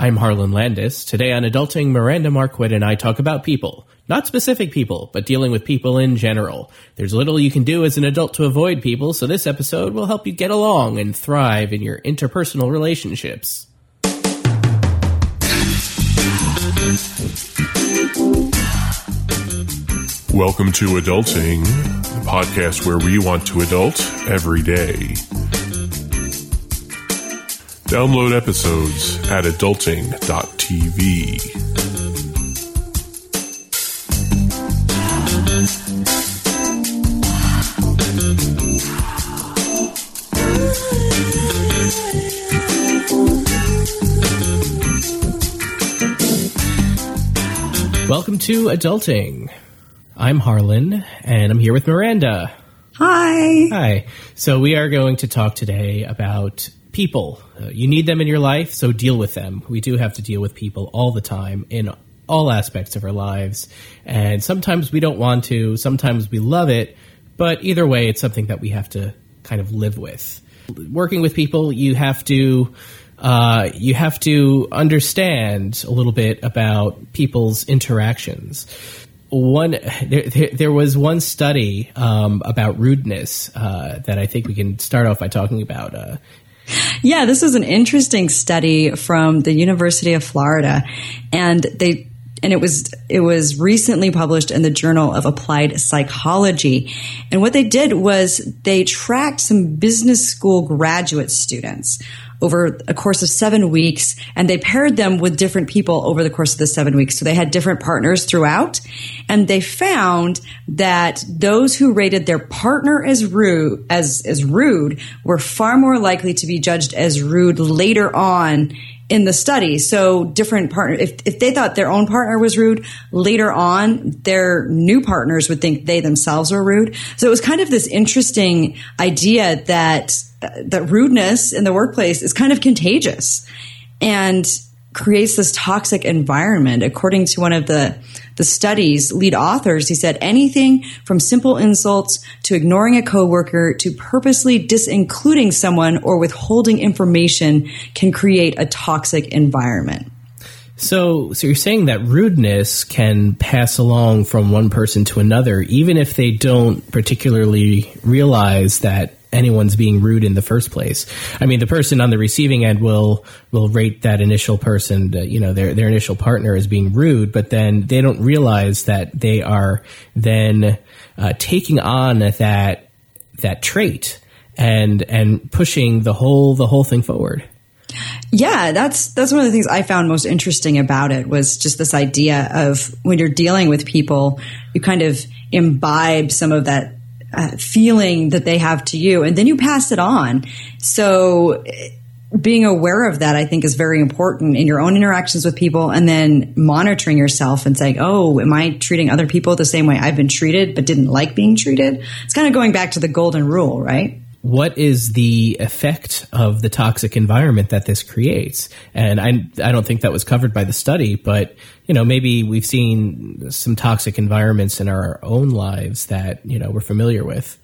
I'm Harlan Landes. Today on Adulting, Miranda Marquit and I talk about people. Not specific people, but dealing with people in general. There's little you can do as an adult to avoid people, so this episode will help you get along and thrive in your interpersonal relationships. Welcome to Adulting, the podcast where we want to adult every day. Download episodes at adulting.tv. Welcome to Adulting. I'm Harlan, and I'm here with Miranda. Hi. Hi. So, we are going to talk today about people. Uh, you need them in your life, so deal with them. We do have to deal with people all the time in all aspects of our lives. And sometimes we don't want to, sometimes we love it, but either way, it's something that we have to kind of live with. Working with people, you have to. Uh, you have to understand a little bit about people's interactions one there, there, was one study um, about rudeness uh, that I think we can start off by talking about. Uh, yeah, this is an interesting study from the University of Florida, and they and it was it was recently published in the Journal of Applied Psychology. And what they did was they tracked some business school graduate students over a course of seven weeks, and they paired them with different people over the course of the seven weeks. So they had different partners throughout, and they found that those who rated their partner as rude as as rude were far more likely to be judged as rude later on in the study. So different partner, if, if they thought their own partner was rude, later on, their new partners would think they themselves were rude. So it was kind of this interesting idea that, that rudeness in the workplace is kind of contagious and creates this toxic environment. According to one of the the study's lead authors, he said anything from simple insults to ignoring a coworker to purposely disincluding someone or withholding information can create a toxic environment. So, so you're saying that rudeness can pass along from one person to another, even if they don't particularly realize that anyone's being rude in the first place. I mean, the person on the receiving end will will rate that initial person, to, you know, their their initial partner as being rude, but then they don't realize that they are then uh, taking on that that trait and and pushing the whole the whole thing forward. Yeah, that's that's one of the things I found most interesting about it was just this idea of when you're dealing with people, you kind of imbibe some of that uh, feeling that they have to you, and then you pass it on. So being aware of that, I think, is very important in your own interactions with people, and then monitoring yourself and saying, "Oh, am I treating other people the same way I've been treated, but didn't like being treated?" It's kind of going back to the golden rule, right? What is the effect of the toxic environment that this creates? And I, I don't think that was covered by the study, but you know, maybe we've seen some toxic environments in our own lives that you know we're familiar with.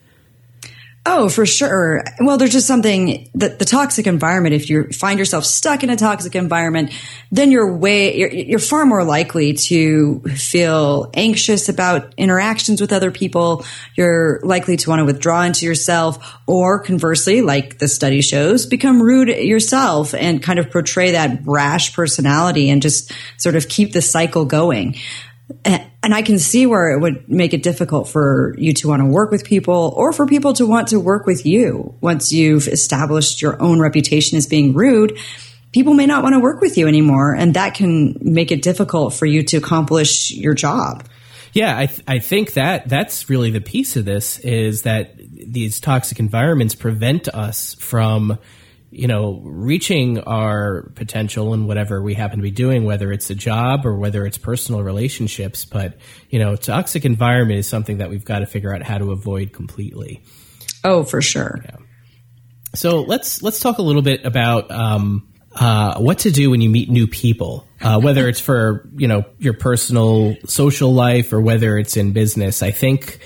Oh, for sure. Well, there's just something that the toxic environment, if you find yourself stuck in a toxic environment, then you're way, you're, you're, far more likely to feel anxious about interactions with other people. You're likely to want to withdraw into yourself or conversely, like the study shows, become rude yourself and kind of portray that brash personality and just sort of keep the cycle going and I can see where it would make it difficult for you to want to work with people or for people to want to work with you once you've established your own reputation as being rude. People may not want to work with you anymore, and that can make it difficult for you to accomplish your job. Yeah, I, th- I think that that's really the piece of this is that these toxic environments prevent us from you know, reaching our potential in whatever we happen to be doing, whether it's a job or whether it's personal relationships. But, you know, toxic environment is something that we've got to figure out how to avoid completely. Oh, for sure. Yeah. So let's let's talk a little bit about um, uh, what to do when you meet new people, uh, whether it's for you know your personal social life or whether it's in business. I think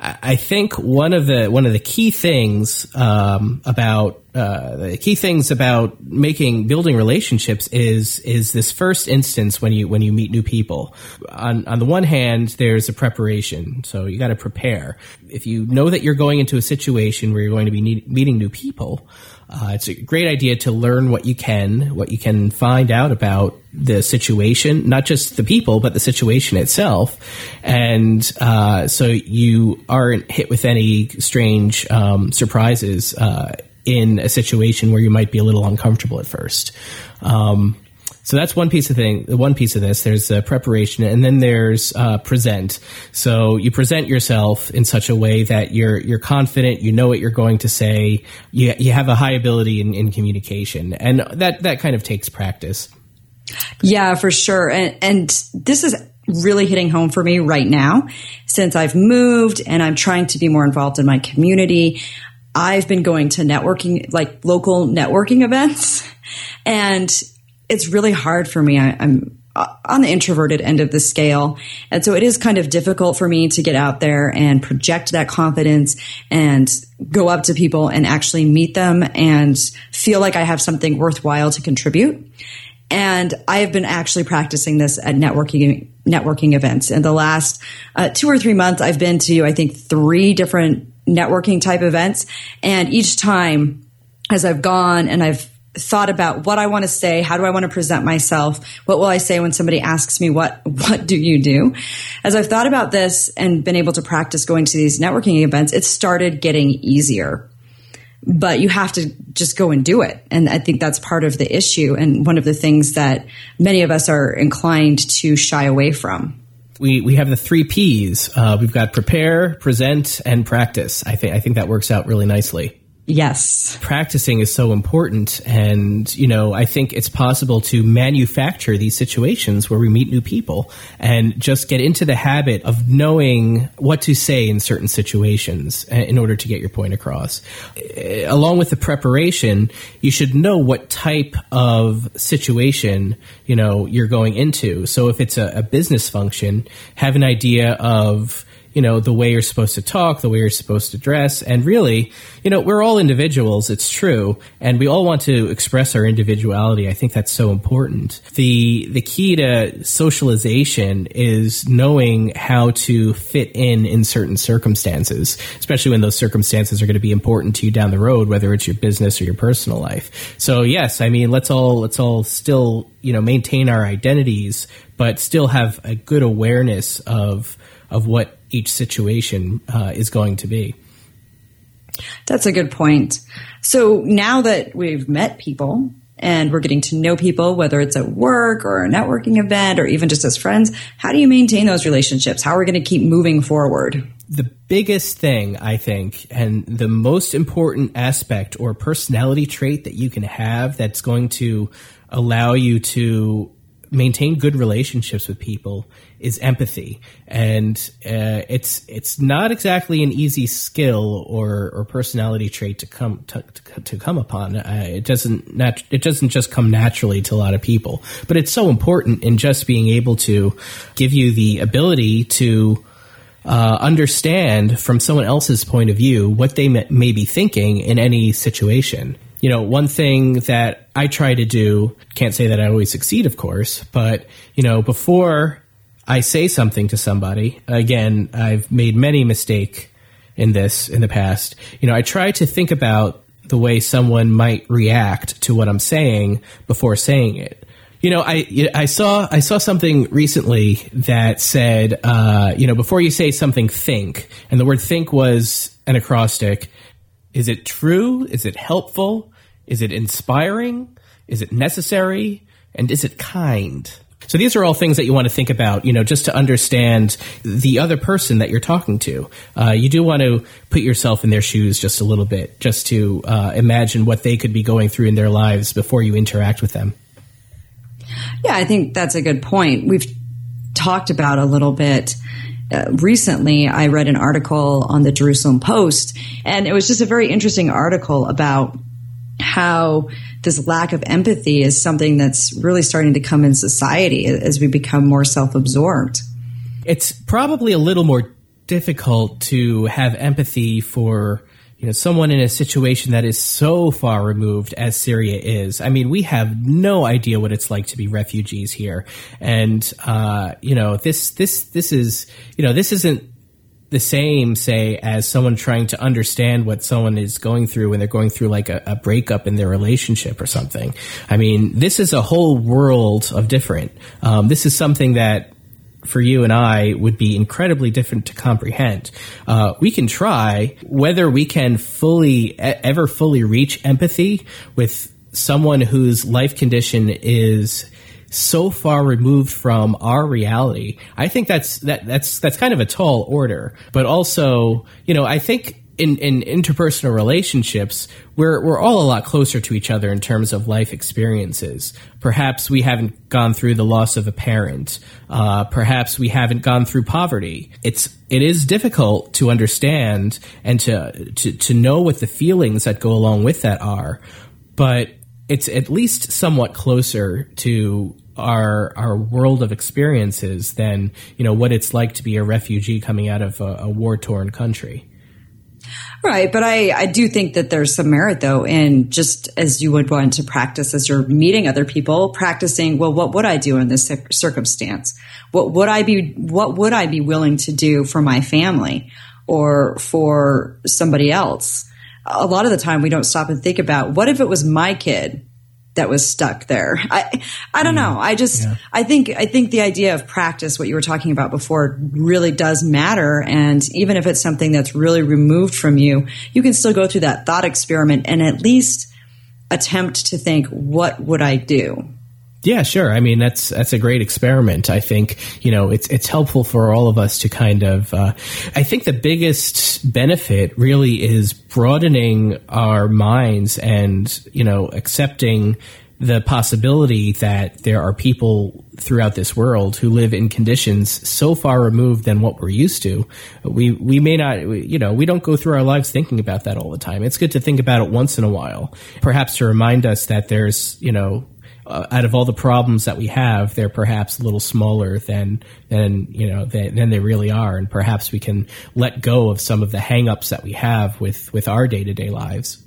I think one of the one of the key things um, about uh, the key things about making building relationships is is this first instance when you when you meet new people. On on the one hand, there's a preparation, so you got to prepare. If you know that you're going into a situation where you're going to be need, meeting new people, uh, it's a great idea to learn what you can, what you can find out about the situation, not just the people, but the situation itself. And uh, so you aren't hit with any strange um, surprises uh, in a situation where you might be a little uncomfortable at first. Um, so that's one piece of thing. One piece of this. There's uh, preparation, and then there's uh, present. So you present yourself in such a way that you're you're confident. You know what you're going to say. You you have a high ability in, in communication, and that that kind of takes practice. Yeah, for sure. And and this is really hitting home for me right now since I've moved and I'm trying to be more involved in my community. I've been going to networking, like local networking events, and it's really hard for me. I, am on the introverted end of the scale. And so it is kind of difficult for me to get out there and project that confidence and go up to people and actually meet them and feel like I have something worthwhile to contribute. And I have been actually practicing this at networking networking events. In the last uh, two or three months, I've been to I think three different networking type events, and each time as I've gone and I've thought about what I want to say, how do I want to present myself, what will I say when somebody asks me what what do you do? As I've thought about this and been able to practice going to these networking events, it started getting easier. But you have to just go and do it. And I think that's part of the issue and one of the things that many of us are inclined to shy away from. We, we have the three P's. Uh, we've got prepare, present, and practice. I think I think that works out really nicely. Yes. Practicing is so important. And, you know, I think it's possible to manufacture these situations where we meet new people and just get into the habit of knowing what to say in certain situations in order to get your point across. Eh, along with the preparation, you should know what type of situation, you know, you're going into. So if it's a, a business function, have an idea of, you know, the way you're supposed to talk, the way you're supposed to dress. And really, you know, we're all individuals, it's true, and we all want to express our individuality. I think that's so important. The the key to socialization is knowing how to fit in in certain circumstances, especially when those circumstances are going to be important to you down the road, whether it's your business or your personal life. So, yes, I mean, let's all let's all still, you know, maintain our identities, but still have a good awareness of of what each situation uh, is going to be. That's a good point. So now that we've met people and we're getting to know people, whether it's at work or a networking event or even just as friends, how do you maintain those relationships? How are we going to keep moving forward? The biggest thing, I think, and the most important aspect or personality trait that you can have that's going to allow you to maintain good relationships with people is empathy, and uh, it's it's not exactly an easy skill or, or personality trait to come to, to, to come upon. Uh, it doesn't nat- it doesn't just come naturally to a lot of people, but it's so important in just being able to give you the ability to. Uh, understand from someone else's point of view what they may, may be thinking in any situation you know, one thing that I try to do, can't say that I always succeed, of course, but, you know, before I say something to somebody, again, I've made many mistake in this in the past. You know, I try to think about the way someone might react to what I'm saying before saying it. You know, I I saw I saw something recently that said, uh, you know, before you say something, think, and the word think was an acrostic is it true? Is it helpful? Is it inspiring? Is it necessary? And is it kind? So these are all things that you want to think about, you know, just to understand the other person that you're talking to. Uh, you do want to put yourself in their shoes just a little bit, just to uh, imagine what they could be going through in their lives before you interact with them. Yeah, I think that's a good point. We've talked about a little bit uh, recently I read an article on the Jerusalem Post, and it was just a very interesting article about how this lack of empathy is something that's really starting to come in society as we become more self absorbed. It's probably a little more difficult to have empathy for you know someone in a situation that is so far removed as Syria is. I mean, we have no idea what it's like to be refugees here, and uh, you know this this this is you know this isn't the same, say, as someone trying to understand what someone is going through when they're going through like a, a, breakup in their relationship or something. I mean, this is a whole world of different. Um, this is something that for you and I would be incredibly different to comprehend. Uh, we can try whether we can fully ever fully reach empathy with someone whose life condition is so far removed from our reality. I think that's that that's that's kind of a tall order, but also, you know, I think in, in interpersonal relationships, we're we're all a lot closer to each other in terms of life experiences. Perhaps we haven't gone through the loss of a parent. Uh, perhaps we haven't gone through poverty. It's it is difficult to understand and to, to to know what the feelings that go along with that are, but it's at least somewhat closer to our our world of experiences than you know what it's like to be a refugee coming out of a, a war torn country. Right. But I, I do think that there's some merit though in just as you would want to practice as you're meeting other people, practicing, well, what would I do in this circumstance? What would I be, what would I be willing to do for my family or for somebody else? A lot of the time we don't stop and think about what if it was my kid that was stuck there. I I don't hmm. know. I just yeah. I think I think the idea of practice, what you were talking about before, really does matter. And even if it's something that's really removed from you, you can still go through that thought experiment and at least attempt to think, what would I do? Yeah, sure. I mean, that's that's a great experiment. I think you know it's it's helpful for all of us to kind of. Uh, I think the biggest benefit really is broadening our minds and you know accepting the possibility that there are people throughout this world who live in conditions so far removed than what we're used to. We we may not, you know, we don't go through our lives thinking about that all the time. It's good to think about it once in a while, perhaps to remind us that there's, you know, uh, out of all the problems that we have, they're perhaps a little smaller than than you know than, than they really are, and perhaps we can let go of some of the hangups that we have with with our day to day lives.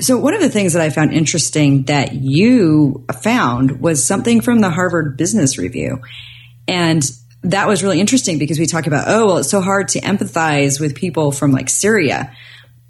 So one of the things that I found interesting that you found was something from the Harvard Business Review, and that was really interesting because we talk about oh well it's so hard to empathize with people from like Syria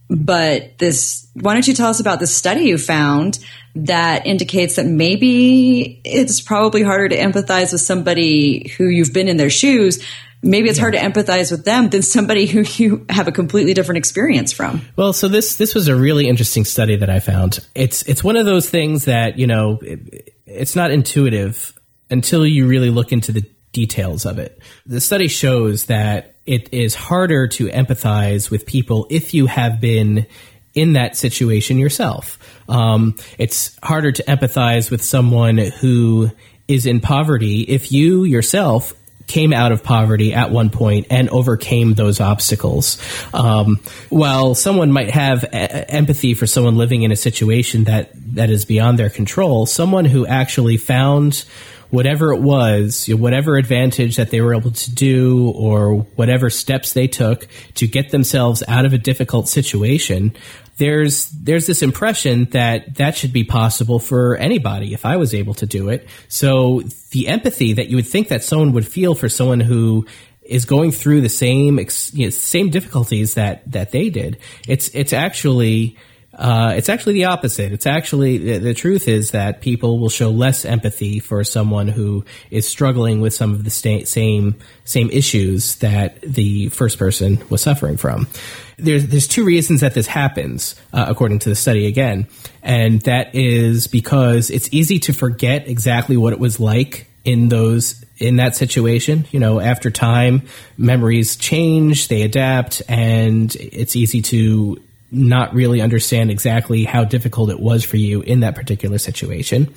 but this, why don't you tell us about the study you found that indicates that maybe it's probably harder to empathize with somebody who you've been in their shoes. Maybe it's yeah. hard to empathize with them than somebody who you have a completely different experience from. Well, so this this was a really interesting study that I found. It's it's one of those things that you know it, it's not intuitive until you really look into the details of it. The study shows that it is harder to empathize with people if you have been in that situation yourself. Um, it's harder to empathize with someone who is in poverty if you yourself came out of poverty at one point and overcame those obstacles. Um, while someone might have a- empathy for someone living in a situation that, that is beyond their control, someone who actually found whatever it was, whatever advantage that they were able to do or whatever steps they took to get themselves out of a difficult situation, there's there's this impression that that should be possible for anybody if I was able to do it. So the empathy that you would think that someone would feel for someone who is going through the same you know, same difficulties that that they did, it's it's actually uh, it's actually the opposite. It's actually the, the, truth is that people will show less empathy for someone who is struggling with some of the sta- same same issues that the first person was suffering from. There's there's two reasons that this happens, uh, according to the study again, and that is because it's easy to forget exactly what it was like in those in that situation. You know, after time, memories change, they adapt, and it's easy to not really understand exactly how difficult it was for you in that particular situation.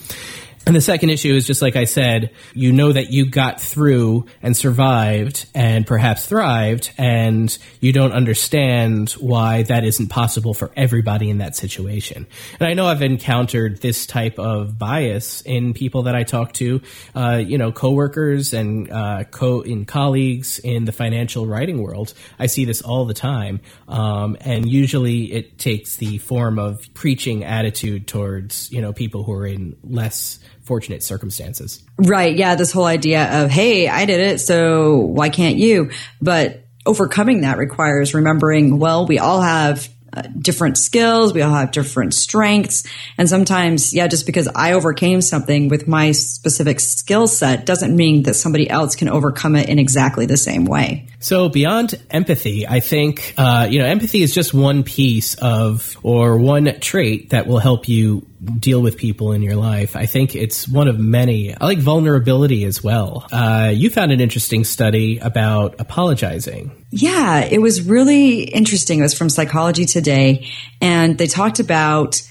And the second issue is just like I said, you know that you got through and survived and perhaps thrived, and you don't understand why that isn't possible for everybody in that situation. And I know I've encountered this type of bias in people that I talk to, uh, you know, coworkers and uh, co in colleagues in the financial writing world. I see this all the time, um, and usually it takes the form of preaching attitude towards you know people who are in less fortunate circumstances. Right. Yeah. This whole idea of, hey, I did it, so why can't you? But overcoming that requires remembering, well, we all have uh, different skills. We all have different strengths. And sometimes, yeah, just because I overcame something with my specific skill set doesn't mean that somebody else can overcome it in exactly the same way. So beyond empathy, I think, uh, you know, empathy is just one piece of, or one trait that will help you deal with people in your life. I think it's one of many. I like vulnerability as well. Uh, you found an interesting study about apologizing. Yeah, it was really interesting. It was from Psychology Today, and they talked about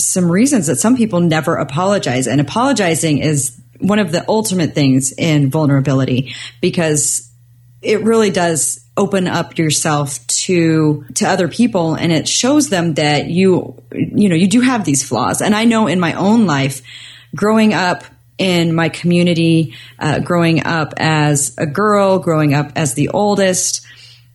some reasons that some people never apologize. And apologizing is one of the ultimate things in vulnerability because it really does open up yourself to to other people. And it shows them that you you know you do have these flaws. And i know in my own life growing up in my community uh, growing up as a girl growing up as the oldest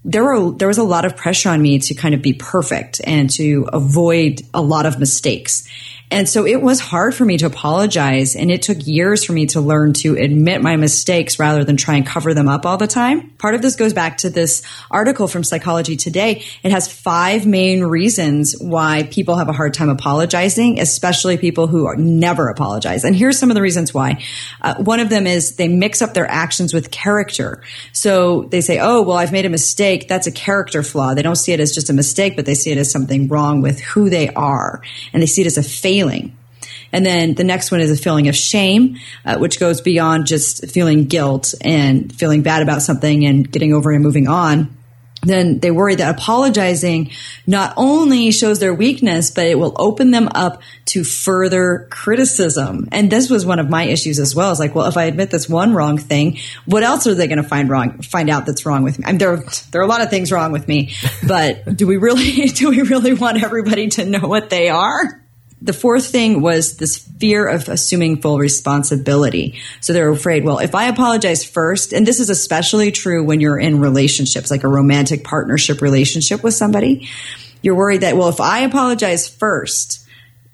there were there was a lot of pressure on me to kind of be perfect and to avoid a lot of mistakes and so it was hard for me to apologize. And it took years for me to learn to admit my mistakes rather than try and cover them up all the time. Part of this goes back to this article from Psychology Today. It has five main reasons why people have a hard time apologizing, especially people who never apologize. And here's some of the reasons why. Uh, one of them is they mix up their actions with character. So they say, oh, well, I've made a mistake. That's a character flaw. They don't see it as just a mistake, but they see it as something wrong with who they are. And they see it as a failure feeling. And then the next one is a feeling of shame, uh, which goes beyond just feeling guilt and feeling bad about something and getting over and moving on. Then they worry that apologizing not only shows their weakness, but it will open them up to further criticism. And this was one of my issues as well. It's like, well, if I admit this one wrong thing, what else are they going to find wrong, find out that's wrong with me? I mean, there, there are a lot of things wrong with me, but do we really, do we really want everybody to know what they are? The fourth thing was this fear of assuming full responsibility. So they're afraid, well, if I apologize first, and this is especially true when you're in relationships, like a romantic partnership relationship with somebody, you're worried that, well, if I apologize first,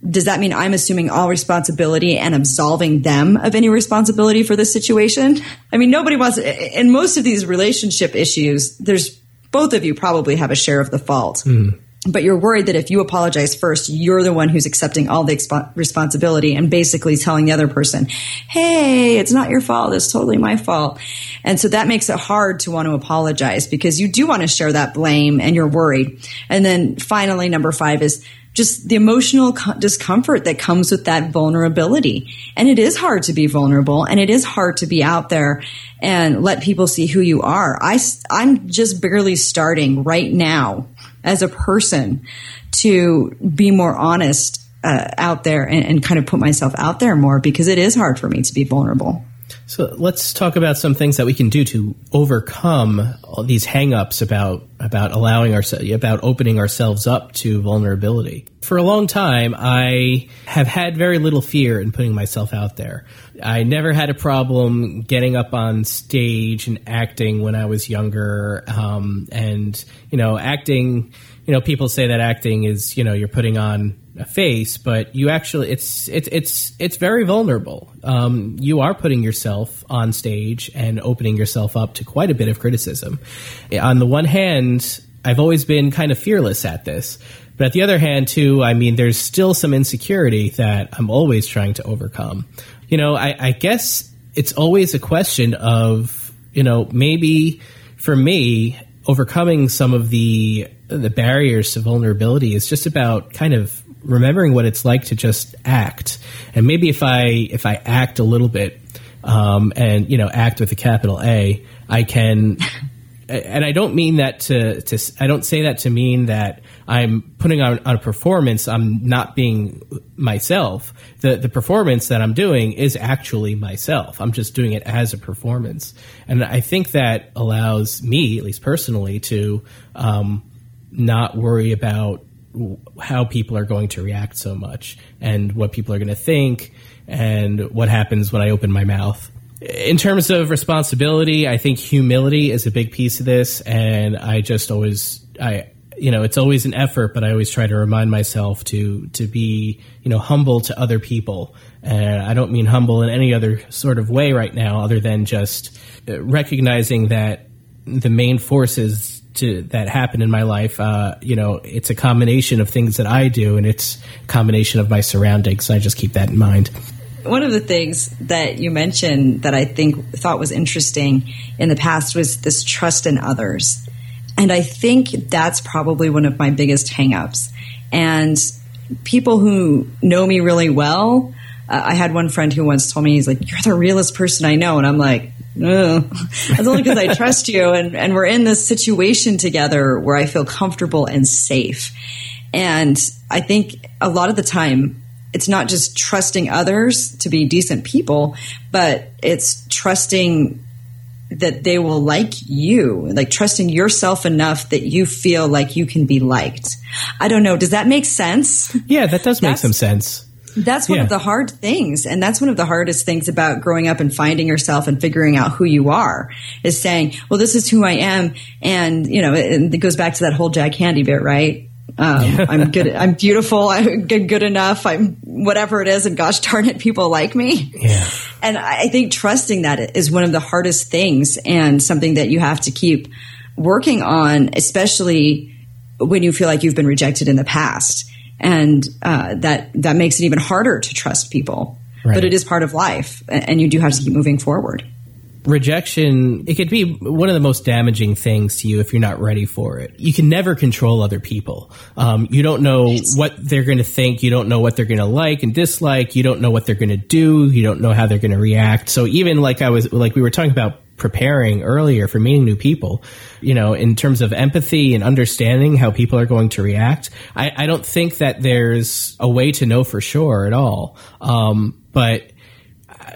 does that mean I'm assuming all responsibility and absolving them of any responsibility for this situation? I mean, nobody wants, in most of these relationship issues, there's both of you probably have a share of the fault. Mm but you're worried that if you apologize first, you're the one who's accepting all the expo- responsibility and basically telling the other person, Hey, it's not your fault. It's totally my fault. And so that makes it hard to want to apologize because you do want to share that blame and you're worried. And then finally, number five is just the emotional co- discomfort that comes with that vulnerability. And it is hard to be vulnerable and it is hard to be out there and let people see who you are. I, I'm just barely starting right now as a person to be more honest uh, out there and, and kind of put myself out there more because it is hard for me to be vulnerable. So let's talk about some things that we can do to overcome these hangups about about allowing ourselves about opening ourselves up to vulnerability. For a long time, I have had very little fear in putting myself out there. I never had a problem getting up on stage and acting when I was younger, um, and you know, acting. You know, people say that acting is you know you're putting on face, but you actually it's it's it's it's very vulnerable. Um, you are putting yourself on stage and opening yourself up to quite a bit of criticism. On the one hand, I've always been kind of fearless at this, but at the other hand, too, I mean, there's still some insecurity that I'm always trying to overcome. You know, I, I guess it's always a question of you know maybe for me overcoming some of the the barriers to vulnerability is just about kind of remembering what it's like to just act. And maybe if I if I act a little bit, um, and you know, act with a capital A, I can and I don't mean that to, to I don't say that to mean that I'm putting on, on a performance. I'm not being myself. The the performance that I'm doing is actually myself. I'm just doing it as a performance, and I think that allows me, at least personally, to um, not worry about how people are going to react so much and what people are going to think and what happens when I open my mouth. In terms of responsibility, I think humility is a big piece of this, and I just always I you know it's always an effort, but I always try to remind myself to to be you know humble to other people, and I don't mean humble in any other sort of way right now, other than just uh, recognizing that the main forces to that happen in my life, uh, you know, it's a combination of things that I do, and it's a combination of my surroundings. So I just keep that in mind. One of the things that you mentioned that I think thought was interesting in the past was this trust in others. And I think that's probably one of my biggest hangups. And people who know me really well, uh, I had one friend who once told me, he's like, You're the realest person I know. And I'm like, No, that's only because I trust you. And, and we're in this situation together where I feel comfortable and safe. And I think a lot of the time, it's not just trusting others to be decent people, but it's trusting that they will like you, like trusting yourself enough that you feel like you can be liked. I don't know. Does that make sense? Yeah, that does make some sense. That's one yeah. of the hard things. And that's one of the hardest things about growing up and finding yourself and figuring out who you are is saying, well, this is who I am. And, you know, it, it goes back to that whole Jack Handey bit, right? Um, I'm good. I'm beautiful. I'm good, good enough. I'm whatever it is. And gosh darn it, people like me. Yeah. And I think trusting that is one of the hardest things and something that you have to keep working on, especially when you feel like you've been rejected in the past. And uh, that that makes it even harder to trust people. Right. But it is part of life, and you do have to keep moving forward. Rejection it could be one of the most damaging things to you if you're not ready for it. You can never control other people. Um, you don't know what they're going to think. You don't know what they're going to like and dislike. You don't know what they're going to do. You don't know how they're going to react. So even like i was like we were talking about preparing earlier for meeting new people. You know in terms of empathy and understanding how people are going to react i, I don't think that there's a way to know for sure at all. Um, but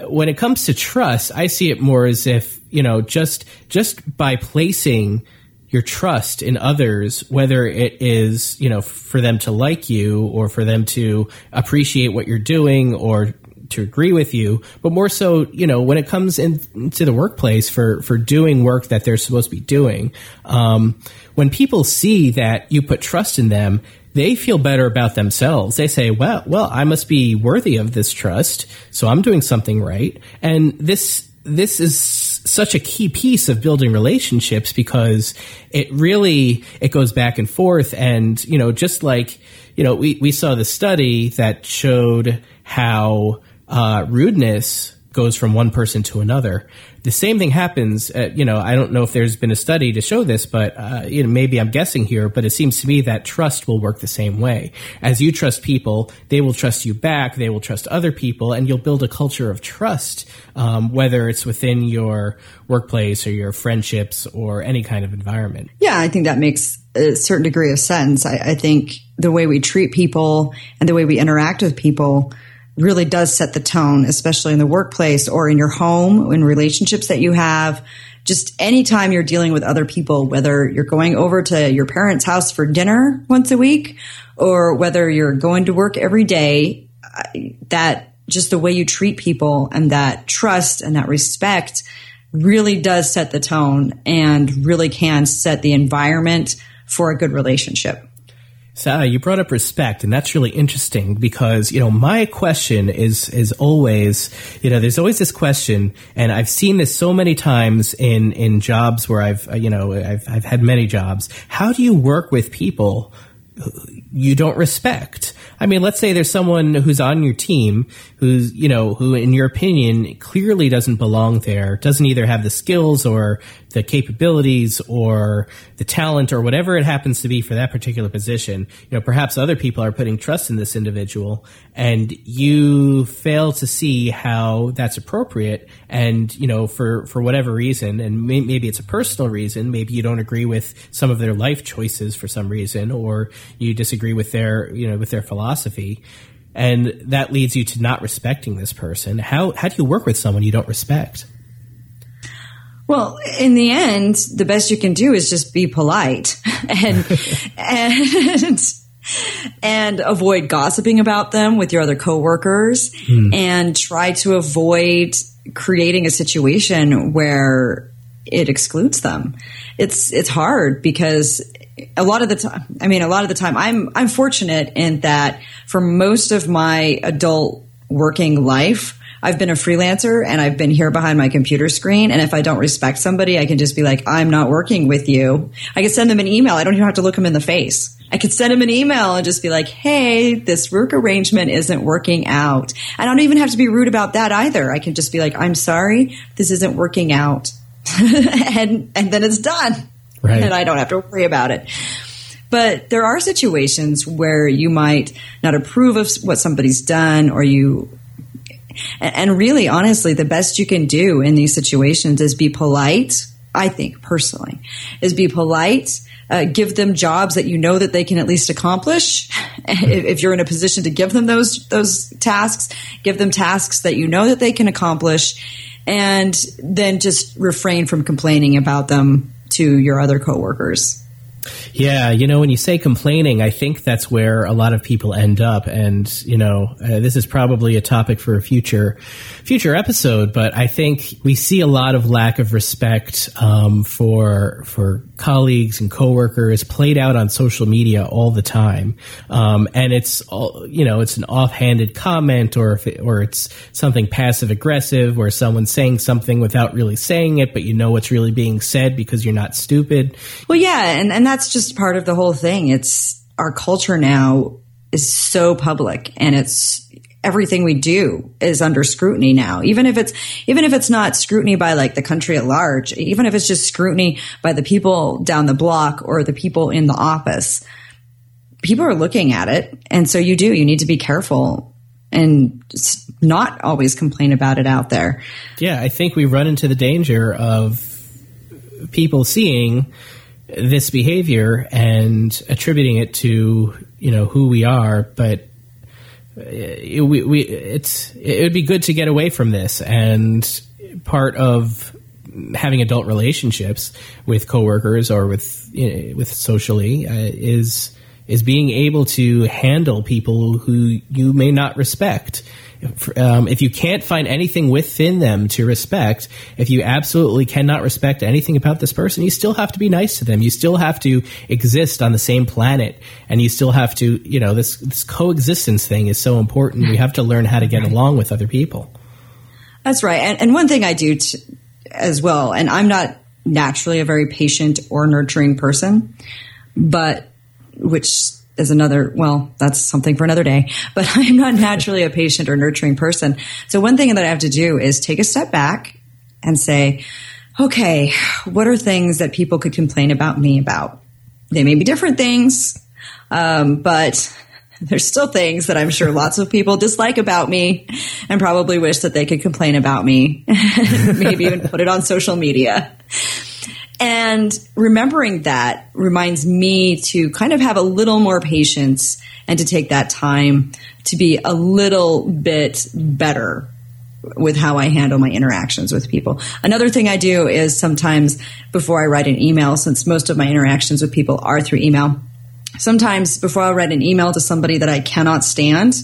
when it comes to trust, I see it more as if you know just just by placing your trust in others, whether it is you know for them to like you or for them to appreciate what you're doing or to agree with you, but more so, you know, when it comes in, into the workplace for for doing work that they're supposed to be doing, um, when people see that you put trust in them, they feel better about themselves. They say, well, well, I must be worthy of this trust, so I'm doing something right. And this, this is such a key piece of building relationships because it really, it goes back and forth. And, you know, just like, you know, we, we saw the study that showed how, uh, rudeness goes from one person to another. The same thing happens. Uh, you know, I don't know if there's been a study to show this, but uh, you know, maybe I'm guessing here. But it seems to me that trust will work the same way. As you trust people, they will trust you back. They will trust other people, and you'll build a culture of trust, um, whether it's within your workplace or your friendships or any kind of environment. Yeah, I think that makes a certain degree of sense. I, I think the way we treat people and the way we interact with people really does set the tone, especially in the workplace or in your home, in relationships that you have. Just anytime you're dealing with other people, whether you're going over to your parents' house for dinner once a week or whether you're going to work every day, that just the way you treat people and that trust and that respect really does set the tone and really can set the environment for a good relationship. So you brought up respect, and that's really interesting because you know my question is is always you know there's always this question, and I've seen this so many times in in jobs where I've uh, you know I've I've had many jobs. How do you work with people you don't respect. I mean, let's say there's someone who's on your team who's, you know, who in your opinion clearly doesn't belong there, doesn't either have the skills or the capabilities or the talent or whatever it happens to be for that particular position. You know, perhaps other people are putting trust in this individual and you fail to see how that's appropriate. And, you know, for, for whatever reason, and may, maybe it's a personal reason, maybe you don't agree with some of their life choices for some reason, or you disagree with their, you know, with their philosophy and that leads you to not respecting this person. How how do you work with someone you don't respect? Well, in the end, the best you can do is just be polite and and and avoid gossiping about them with your other coworkers hmm. and try to avoid creating a situation where it excludes them. It's it's hard because a lot of the time, I mean, a lot of the time, I'm I'm fortunate in that for most of my adult working life, I've been a freelancer and I've been here behind my computer screen. And if I don't respect somebody, I can just be like, I'm not working with you. I can send them an email. I don't even have to look them in the face. I could send them an email and just be like, Hey, this work arrangement isn't working out. I don't even have to be rude about that either. I can just be like, I'm sorry, this isn't working out. and, and then it's done. Right. And I don't have to worry about it. But there are situations where you might not approve of what somebody's done or you and really honestly the best you can do in these situations is be polite i think personally is be polite uh, give them jobs that you know that they can at least accomplish if, if, you're in a position to give them those those tasks give them tasks that you know that they can accomplish and then just refrain from complaining about them to your other coworkers. Yeah, you know, when you say complaining, I think that's where a lot of people end up. And, you know, uh, this is probably a topic for a future, future episode, but I think we see a lot of lack of respect, um, for, for colleagues and coworkers played out on social media all the time. Um, and it's, all, you know, it's an offhanded comment or if it, or it's something passive aggressive where someone's saying something without really saying it, but you know what's really being said because you're not stupid. Well, yeah. And, and that's just just part of the whole thing. It's our culture now is so public and it's everything we do is under scrutiny now. Even if it's, even if it's not scrutiny by like the country at large, even if it's just scrutiny by the people down the block or the people in the office, people are looking at it. And so you do, you need to be careful and not always complain about it out there. Yeah. I think we run into the danger of people seeing this behavior and attributing it to you know who we are, but it, we, we, it's it would be good to get away from this. And part of having adult relationships with coworkers or with you know, with socially uh, is is being able to handle people who you may not respect um, if you can't find anything within them to respect, if you absolutely cannot respect anything about this person, you still have to be nice to them. You still have to exist on the same planet, and you still have to, you know, this this coexistence thing is so important. We have to learn how to get along with other people. That's right. And, and one thing I do t- as well, and I'm not naturally a very patient or nurturing person, but which is another, well, that's something for another day, but I'm not naturally a patient or nurturing person. So one thing that I have to do is take a step back and say, okay, what are things that people could complain about me about? They may be different things, um, but there's still things that I'm sure lots of people dislike about me and probably wish that they could complain about me, maybe even put it on social media. And remembering that reminds me to kind of have a little more patience and to take that time to be a little bit better with how I handle my interactions with people. Another thing I do is sometimes before I write an email, since most of my interactions with people are through email, sometimes before I write an email to somebody that I cannot stand,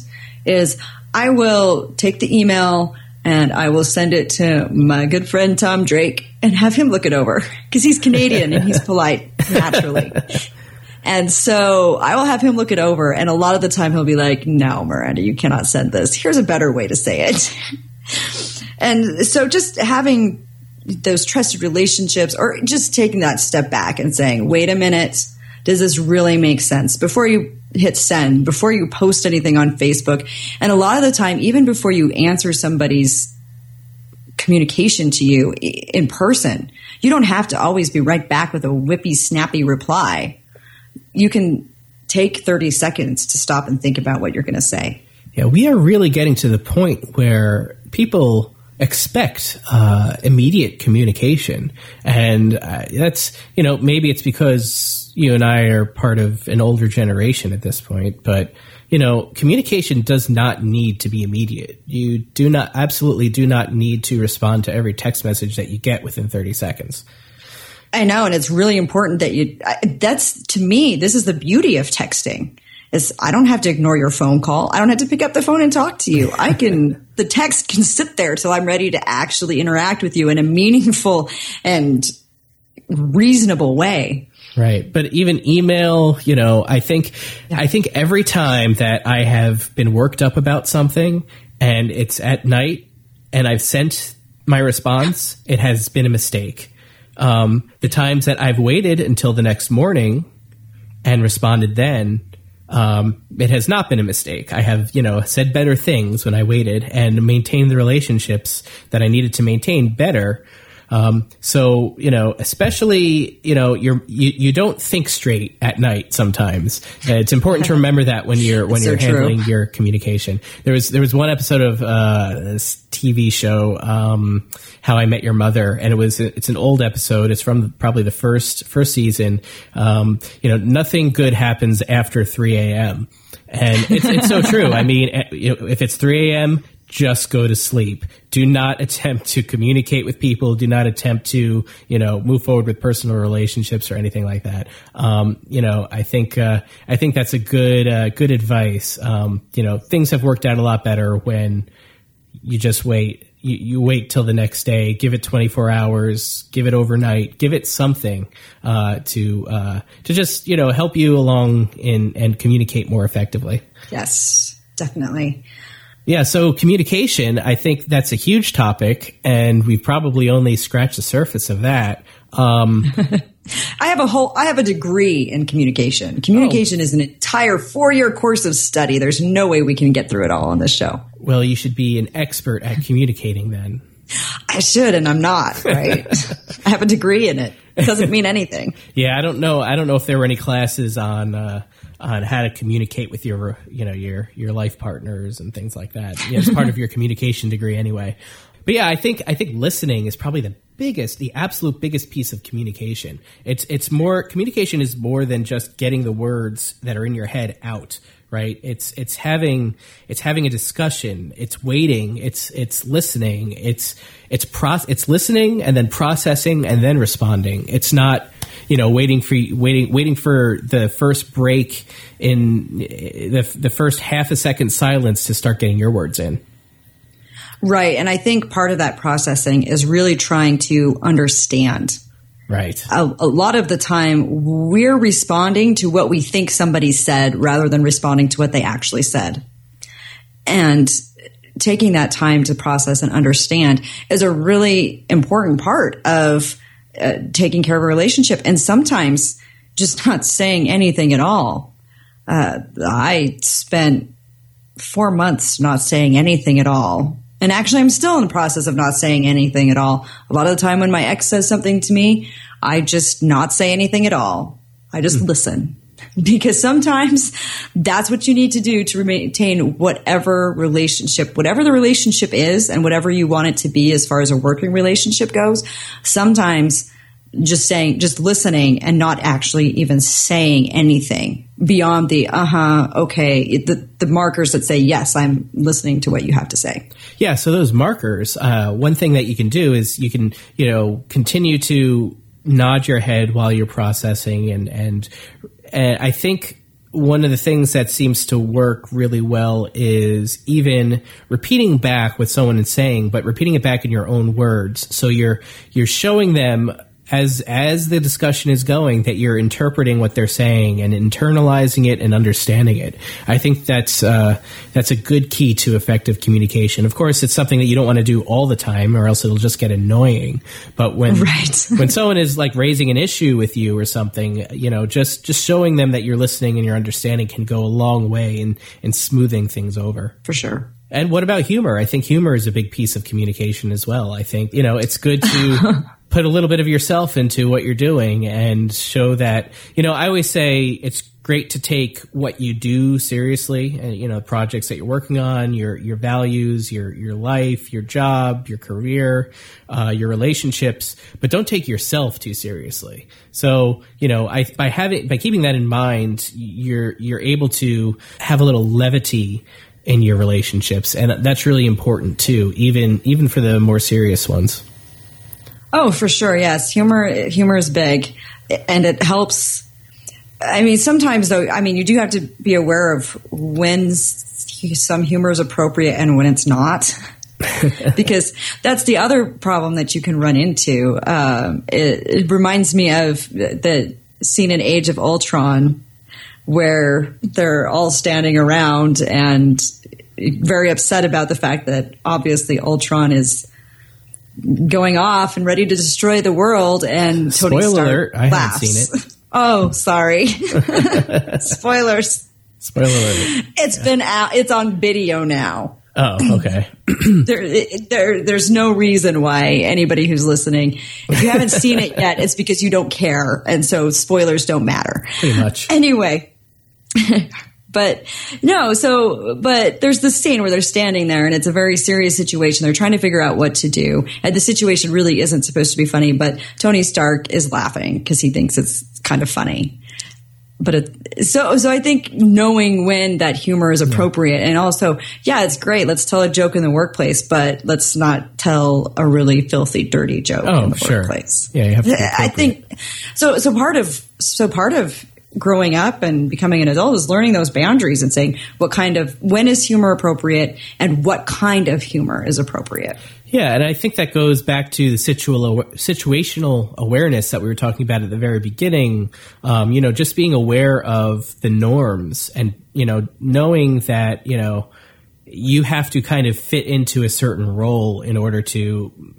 is I will take the email and I will send it to my good friend Tom Drake and have him look it over because he's Canadian and he's polite naturally. And so I will have him look it over. And a lot of the time he'll be like, no, Miranda, you cannot send this. Here's a better way to say it. and so just having those trusted relationships or just taking that step back and saying, wait a minute, does this really make sense? Before you hit send, before you post anything on Facebook, and a lot of the time, even before you answer somebody's communication to you in person. You don't have to always be right back with a whippy, snappy reply. You can take 30 seconds to stop and think about what you're going to say. Yeah, we are really getting to the point where people expect uh, immediate communication, and uh, that's you know maybe it's because you and I are part of an older generation at this point, but you know communication does not need to be immediate. You do not absolutely do not need to respond to every text message that you get within thirty seconds. I know, and it's really important that you. That's to me, this is the beauty of texting is I don't have to ignore your phone call. I don't have to pick up the phone and talk to you. I can, the text can sit there till I'm ready to actually interact with you in a meaningful and reasonable way. Right. But even email, you know, I think, yeah. I think every time that I have been worked up about something and it's at night and I've sent my response, it has been a mistake. Um, the times that I've waited until the next morning and responded then, um, it has not been a mistake. I have, you know, said better things when I waited and maintained the relationships that I needed to maintain better um, so you know, especially you know, you're you, you don't think straight at night. Sometimes uh, it's important to remember that when you're when you're handling true. your communication. There was there was one episode of uh, this TV show, um, How I Met Your Mother, and it was it's an old episode. It's from probably the first first season. Um, you know, nothing good happens after three a.m. And it's, it's so true. I mean, eh, you know, if it's 3 a.m., just go to sleep. Do not attempt to communicate with people. Do not attempt to, you know, move forward with personal relationships or anything like that. Um, you know, I think, uh, I think that's a good, uh, good advice. Um, you know, things have worked out a lot better when you just wait. You, you, wait till the next day, give it 24 hours, give it overnight, give it something, uh, to, uh, to just, you know, help you along in, and communicate more effectively. Yes, definitely. Yeah, so communication, I think that's a huge topic, and we've probably only scratched the surface of that. Um, I have a whole, I have a degree in communication. Communication oh. is an entire four year course of study. There's no way we can get through it all on this show. Well, you should be an expert at communicating then. I should, and I'm not, right? I have a degree in it. It doesn't mean anything. yeah, I don't know. I don't know if there were any classes on, uh, on how to communicate with your you know your your life partners and things like that. Yeah, it's part of your communication degree anyway. But yeah, I think I think listening is probably the biggest, the absolute biggest piece of communication. It's it's more communication is more than just getting the words that are in your head out right it's it's having it's having a discussion it's waiting it's it's listening it's it's pro- it's listening and then processing and then responding it's not you know waiting for waiting waiting for the first break in the the first half a second silence to start getting your words in. Right, and I think part of that processing is really trying to understand. Right. A, a, lot of the time, we're responding to what we think somebody said rather than responding to what they actually said. And taking that time to process and understand is a really important part of uh, taking care of a relationship and sometimes just not saying anything at all. Uh, I spent four months not saying anything at all. And actually, I'm still in the process of not saying anything at all. A lot of the time when my ex says something to me, I just not say anything at all. I just mm. listen because sometimes that's what you need to do to maintain whatever relationship, whatever the relationship is and whatever you want it to be as far as a working relationship goes. Sometimes just saying, just listening and not actually even saying anything beyond the, uh huh, okay, the, the markers that say, yes, I'm listening to what you have to say. Yeah. So those markers, uh, one thing that you can do is you can, you know, continue to nod your head while you're processing and, and and I think one of the things that seems to work really well is even repeating back what someone is saying, but repeating it back in your own words. So you're you're showing them as as the discussion is going that you're interpreting what they're saying and internalizing it and understanding it. I think that's uh, that's a good key to effective communication. Of course, it's something that you don't want to do all the time, or else it'll just get annoying. But when right. when someone is like raising an issue with you or something, you know, just just showing them that you're listening and you're understanding can go a long way in in smoothing things over. For sure. And what about humor? I think humor is a big piece of communication as well. I think, you know, it's good to put a little bit of yourself into what you're doing and show that, you know, I always say it's great to take what you do seriously and you know projects that you're working on your your values your your life your job your career uh, your relationships but don't take yourself too seriously. So you know I, by having by keeping that in mind you're you're able to have a little levity in your relationships. And that's really important too even even for the more serious ones oh for sure yes humor humor is big and it helps I mean, sometimes though, I mean, you do have to be aware of when some humor is appropriate and when it's not. because that's the other problem that you can run into. Um, it, it, reminds me of the scene in Age of Ultron where they're all standing around and very upset about the fact that obviously Ultron is going off and ready to destroy the world and Tony Spoiler Stark alert, I laughs. haven't seen it. Oh, sorry. Spoilers. Spoiler alert. It's been out. It's on video now. Oh, okay. There, it- there, there's no reason why anybody who's listening, if you haven't seen it yet, it's because you don't care, and so spoilers don't matter. Pretty much. Anyway, but no, so but there's this scene where they're standing there, and it's a very serious situation. They're trying to figure out what to do, and the situation really isn't supposed to be funny. But Tony Stark is laughing because he thinks it's kind of funny. But it, so so I think knowing when that humor is appropriate, and also yeah, it's great. Let's tell a joke in the workplace, but let's not tell a really filthy, dirty joke Oh, in the sure. workplace. Yeah, you have to I think so. So part of so part of growing up and becoming an adult is learning those boundaries and saying what kind of when is humor appropriate and what kind of humor is appropriate. Yeah, and I think that goes back to the situational awareness that we were talking about at the very beginning. Um, you know, just being aware of the norms and, you know, knowing that, you know, you have to kind of fit into a certain role in order to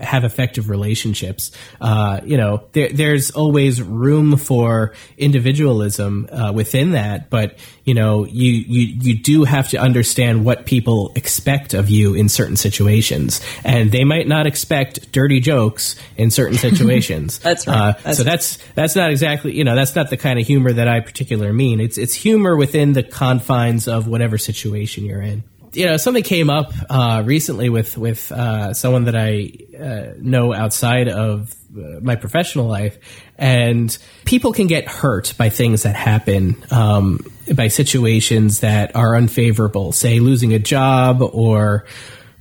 have effective relationships. Uh, you know, there, there's always room for individualism uh, within that, but you know, you, you you do have to understand what people expect of you in certain situations, and they might not expect dirty jokes in certain situations. That's right. Uh, That's so that's that's not exactly you know that's not the kind of humor that I particularly mean. It's it's humor within the confines of whatever situation you're in you know something came up uh, recently with with uh, someone that I uh, know outside of uh, my professional life, and people can get hurt by things that happen, um, by situations that are unfavorable, say losing a job or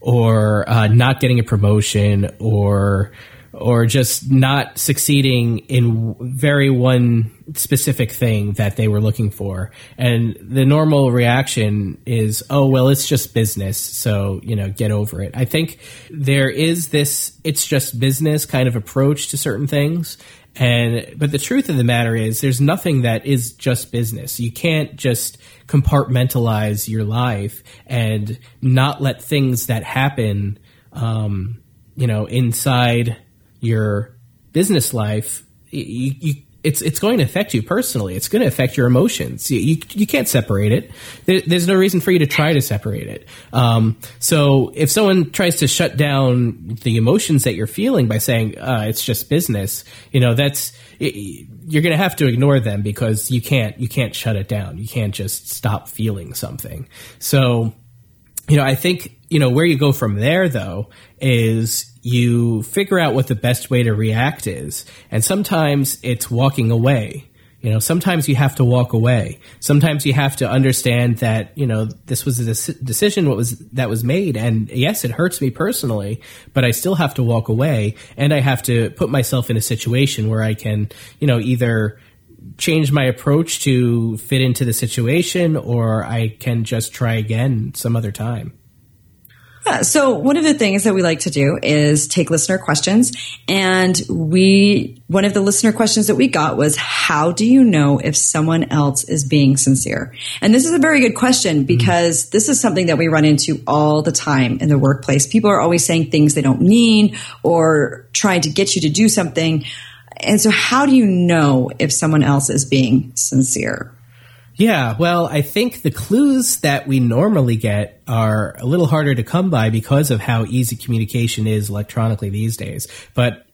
or uh, not getting a promotion or or just not succeeding in very one specific thing that they were looking for. And the normal reaction is, oh, well, it's just business. So, you know, get over it. I think there is this, it's just business kind of approach to certain things. And, but the truth of the matter is there's nothing that is just business. You can't just compartmentalize your life and not let things that happen, um, you know, inside your business life, you, you, it's it's going to affect you personally. It's going to affect your emotions. You you, you can't separate it. There, there's no reason for you to try to separate it. Um, so if someone tries to shut down the emotions that you're feeling by saying uh, it's just business, you know that's it, you're going to have to ignore them because you can't you can't shut it down. You can't just stop feeling something. So you know, I think, you know, where you go from there though is you figure out what the best way to react is. And sometimes it's walking away. You know, sometimes you have to walk away. Sometimes you have to understand that, you know, this was a dec- decision what was that was made and yes, it hurts me personally, but I still have to walk away and I have to put myself in a situation where I can, you know, either change my approach to fit into the situation or I can just try again some other time. Yeah, so one of the things that we like to do is take listener questions and we one of the listener questions that we got was how do you know if someone else is being sincere? And this is a very good question mm-hmm. because this is something that we run into all the time in the workplace. People are always saying things they don't mean or trying to get you to do something. And so how do you know if someone else is being sincere? Yeah, well, I think the clues that we normally get are a little harder to come by because of how easy communication is electronically these days. But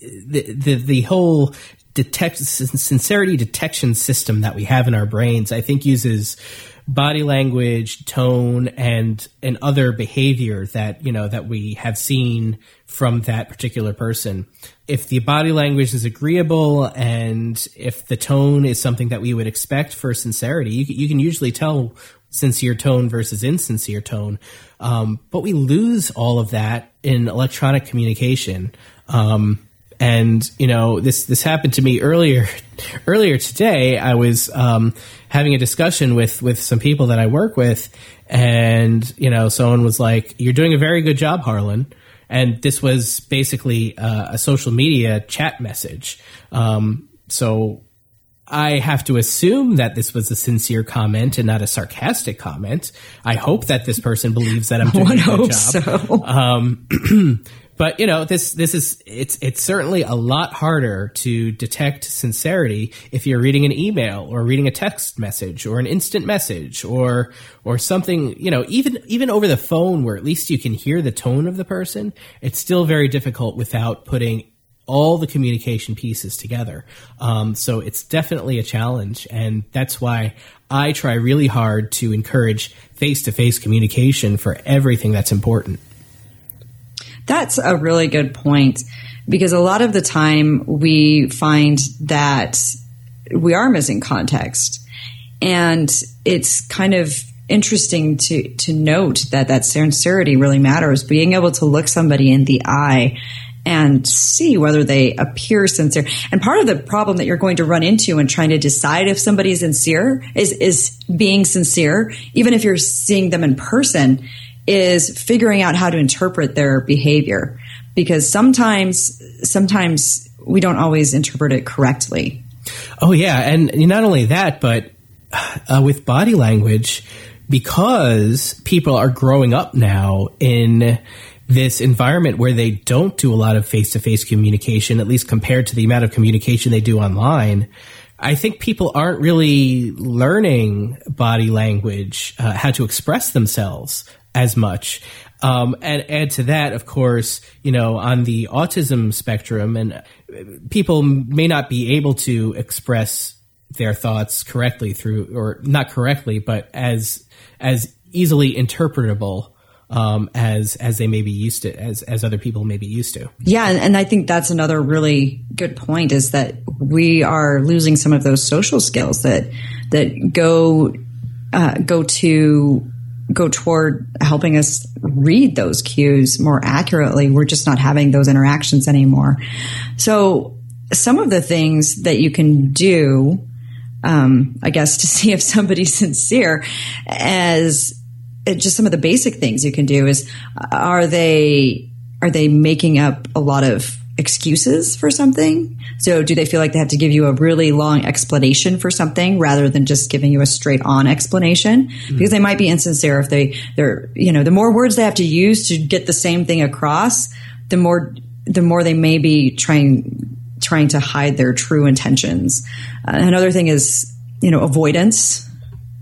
the the, the whole detect sincerity detection system that we have in our brains, I think uses body language, tone, and and other behavior that you know that we have seen from that particular person. If the body language is agreeable and if the tone is something that we would expect for sincerity, you, you can usually tell sincere tone versus insincere tone. Um, but we lose all of that in electronic communication. Um, and you know this this happened to me earlier earlier today. I was um, having a discussion with with some people that I work with, and you know someone was like, "You're doing a very good job, Harlan." And this was basically uh, a social media chat message. Um, so I have to assume that this was a sincere comment and not a sarcastic comment. I hope that this person believes that I'm doing a good job. So. Um, but you know this this is it's it's certainly a lot harder to detect sincerity if you're reading an email or reading a text message or an instant message or or something you know even even over the phone where at least you can hear the tone of the person it's still very difficult without putting all the communication pieces together. Um, so it's definitely a challenge and that's why i try really hard to encourage face-to-face communication for everything that's important that's a really good point because a lot of the time we find that we are missing context. And it's kind of interesting to, to note that that sincerity really matters. Being able to look somebody in the eye and see whether they appear sincere. And part of the problem that you're going to run into in trying to decide if somebody is sincere is, is being sincere, even if you're seeing them in person, is figuring out how to interpret their behavior because sometimes sometimes we don't always interpret it correctly. Oh yeah, and not only that, but uh, with body language, because people are growing up now in this environment where they don't do a lot of face to face communication, at least compared to the amount of communication they do online. I think people aren't really learning body language, uh, how to express themselves as much. Um, and add to that, of course, you know, on the autism spectrum, and people may not be able to express their thoughts correctly through, or not correctly, but as as easily interpretable um, as as they may be used to, as as other people may be used to. Yeah, and, and I think that's another really good point is that we are losing some of those social skills that that go uh, go to go toward helping us read those cues more accurately. We're just not having those interactions anymore. So some of the things that you can do, um, I guess, to see if somebody's sincere as just some of the basic things you can do is are they are they making up a lot of excuses for something? So do they feel like they have to give you a really long explanation for something rather than just giving you a straight on explanation? Mm-hmm. Because they might be insincere if they, they're, you know, the more words they have to use to get the same thing across, the more, the more they may be trying, trying to hide their true intentions. Uh, another thing is, you know, avoidance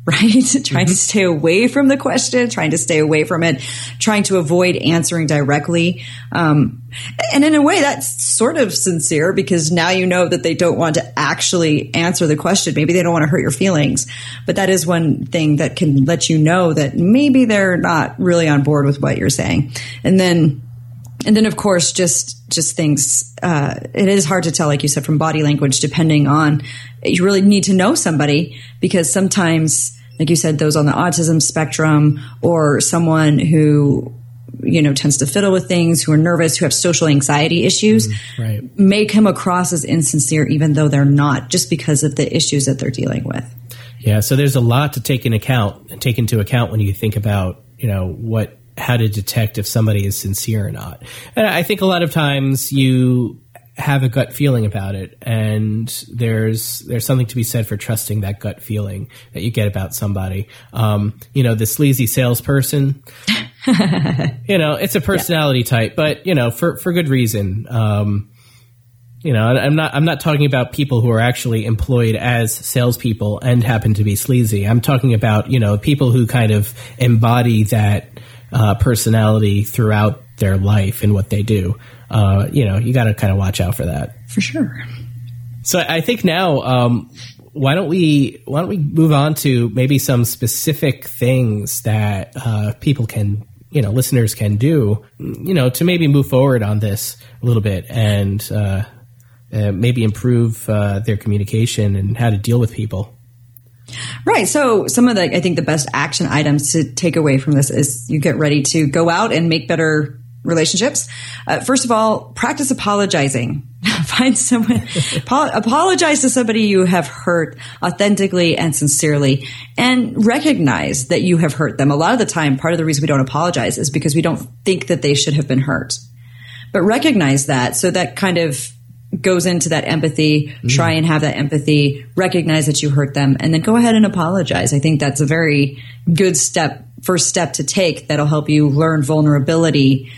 right? trying mm-hmm. to stay away from the question, trying to stay away from it, trying to avoid answering directly. Um, and in a way, that's sort of sincere because now you know that they don't want to actually answer the question. Maybe they don't want to hurt your feelings, but that is one thing that can let you know that maybe they're not really on board with what you're saying. And then, and then of course, just just things. Uh, it is hard to tell, like you said, from body language, depending on. You really need to know somebody because sometimes, like you said, those on the autism spectrum or someone who you know tends to fiddle with things, who are nervous, who have social anxiety issues, mm, right. may come across as insincere, even though they're not, just because of the issues that they're dealing with. Yeah, so there's a lot to take in account, take into account when you think about you know what how to detect if somebody is sincere or not. And I think a lot of times you have a gut feeling about it and there's there's something to be said for trusting that gut feeling that you get about somebody um, you know the sleazy salesperson you know it's a personality yeah. type but you know for for good reason um, You know, I'm not. I'm not talking about people who are actually employed as salespeople and happen to be sleazy. I'm talking about you know people who kind of embody that uh, personality throughout their life and what they do. Uh, you know, you got to kind of watch out for that. For sure. So I think now, um, why don't we why don't we move on to maybe some specific things that uh, people can you know listeners can do you know to maybe move forward on this a little bit and uh, uh, maybe improve uh, their communication and how to deal with people. Right. So some of the, I think the best action items to take away from this is you get ready to go out and make better relationships. Uh, first of all, practice apologizing. Find someone, apologize to somebody you have hurt authentically and sincerely and recognize that you have hurt them. A lot of the time, part of the reason we don't apologize is because we don't think that they should have been hurt. But recognize that so that kind of goes into that empathy, mm. try and have that empathy, recognize that you hurt them, and then go ahead and apologize. I think that's a very good step, first step to take that'll help you learn vulnerability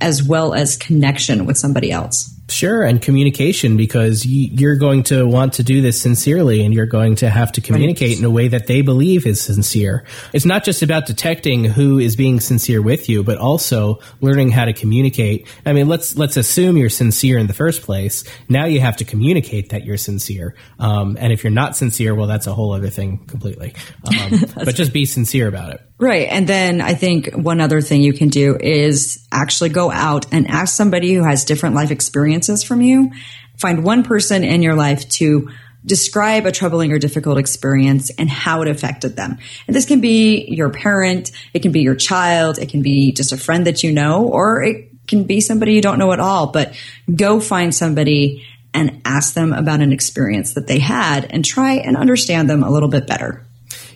as well as connection with somebody else. Sure, and communication because you're going to want to do this sincerely and you're going to have to communicate right. in a way that they believe is sincere. It's not just about detecting who is being sincere with you, but also learning how to communicate. I mean, let's let's assume you're sincere in the first place. Now you have to communicate that you're sincere. Um, and if you're not sincere, well, that's a whole other thing completely. Um, but just be sincere about it. Right. And then I think one other thing you can do is actually go out and ask somebody who has different life experiences from you. Find one person in your life to describe a troubling or difficult experience and how it affected them. And this can be your parent, it can be your child, it can be just a friend that you know, or it can be somebody you don't know at all. But go find somebody and ask them about an experience that they had and try and understand them a little bit better.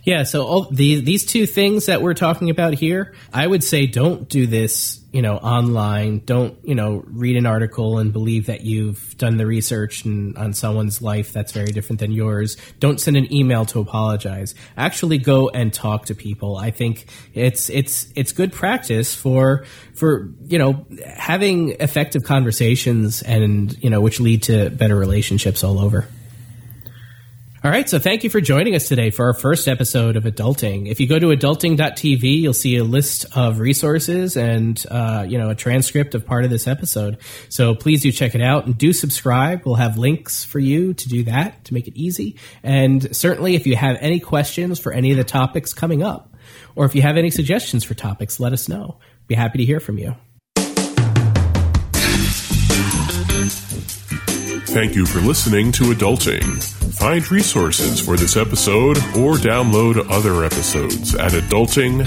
Yeah, so all the, these two things that we're talking about here, I would say don't do this, you know, online. Don't, you know, read an article and believe that you've done the research and, on someone's life that's very different than yours. Don't send an email to apologize. Actually go and talk to people. I think it's it's it's good practice for for, you know, having effective conversations and, you know, which lead to better relationships all over. All right, so thank you for joining us today for our first episode of Adulting. If you go to adulting.tv, you'll see a list of resources and uh, you know a transcript of part of this episode. So please do check it out and do subscribe. We'll have links for you to do that to make it easy. And certainly, if you have any questions for any of the topics coming up, or if you have any suggestions for topics, let us know. Be happy to hear from you. Thank you for listening to Adulting. Find resources for this episode or download other episodes at adulting.tv.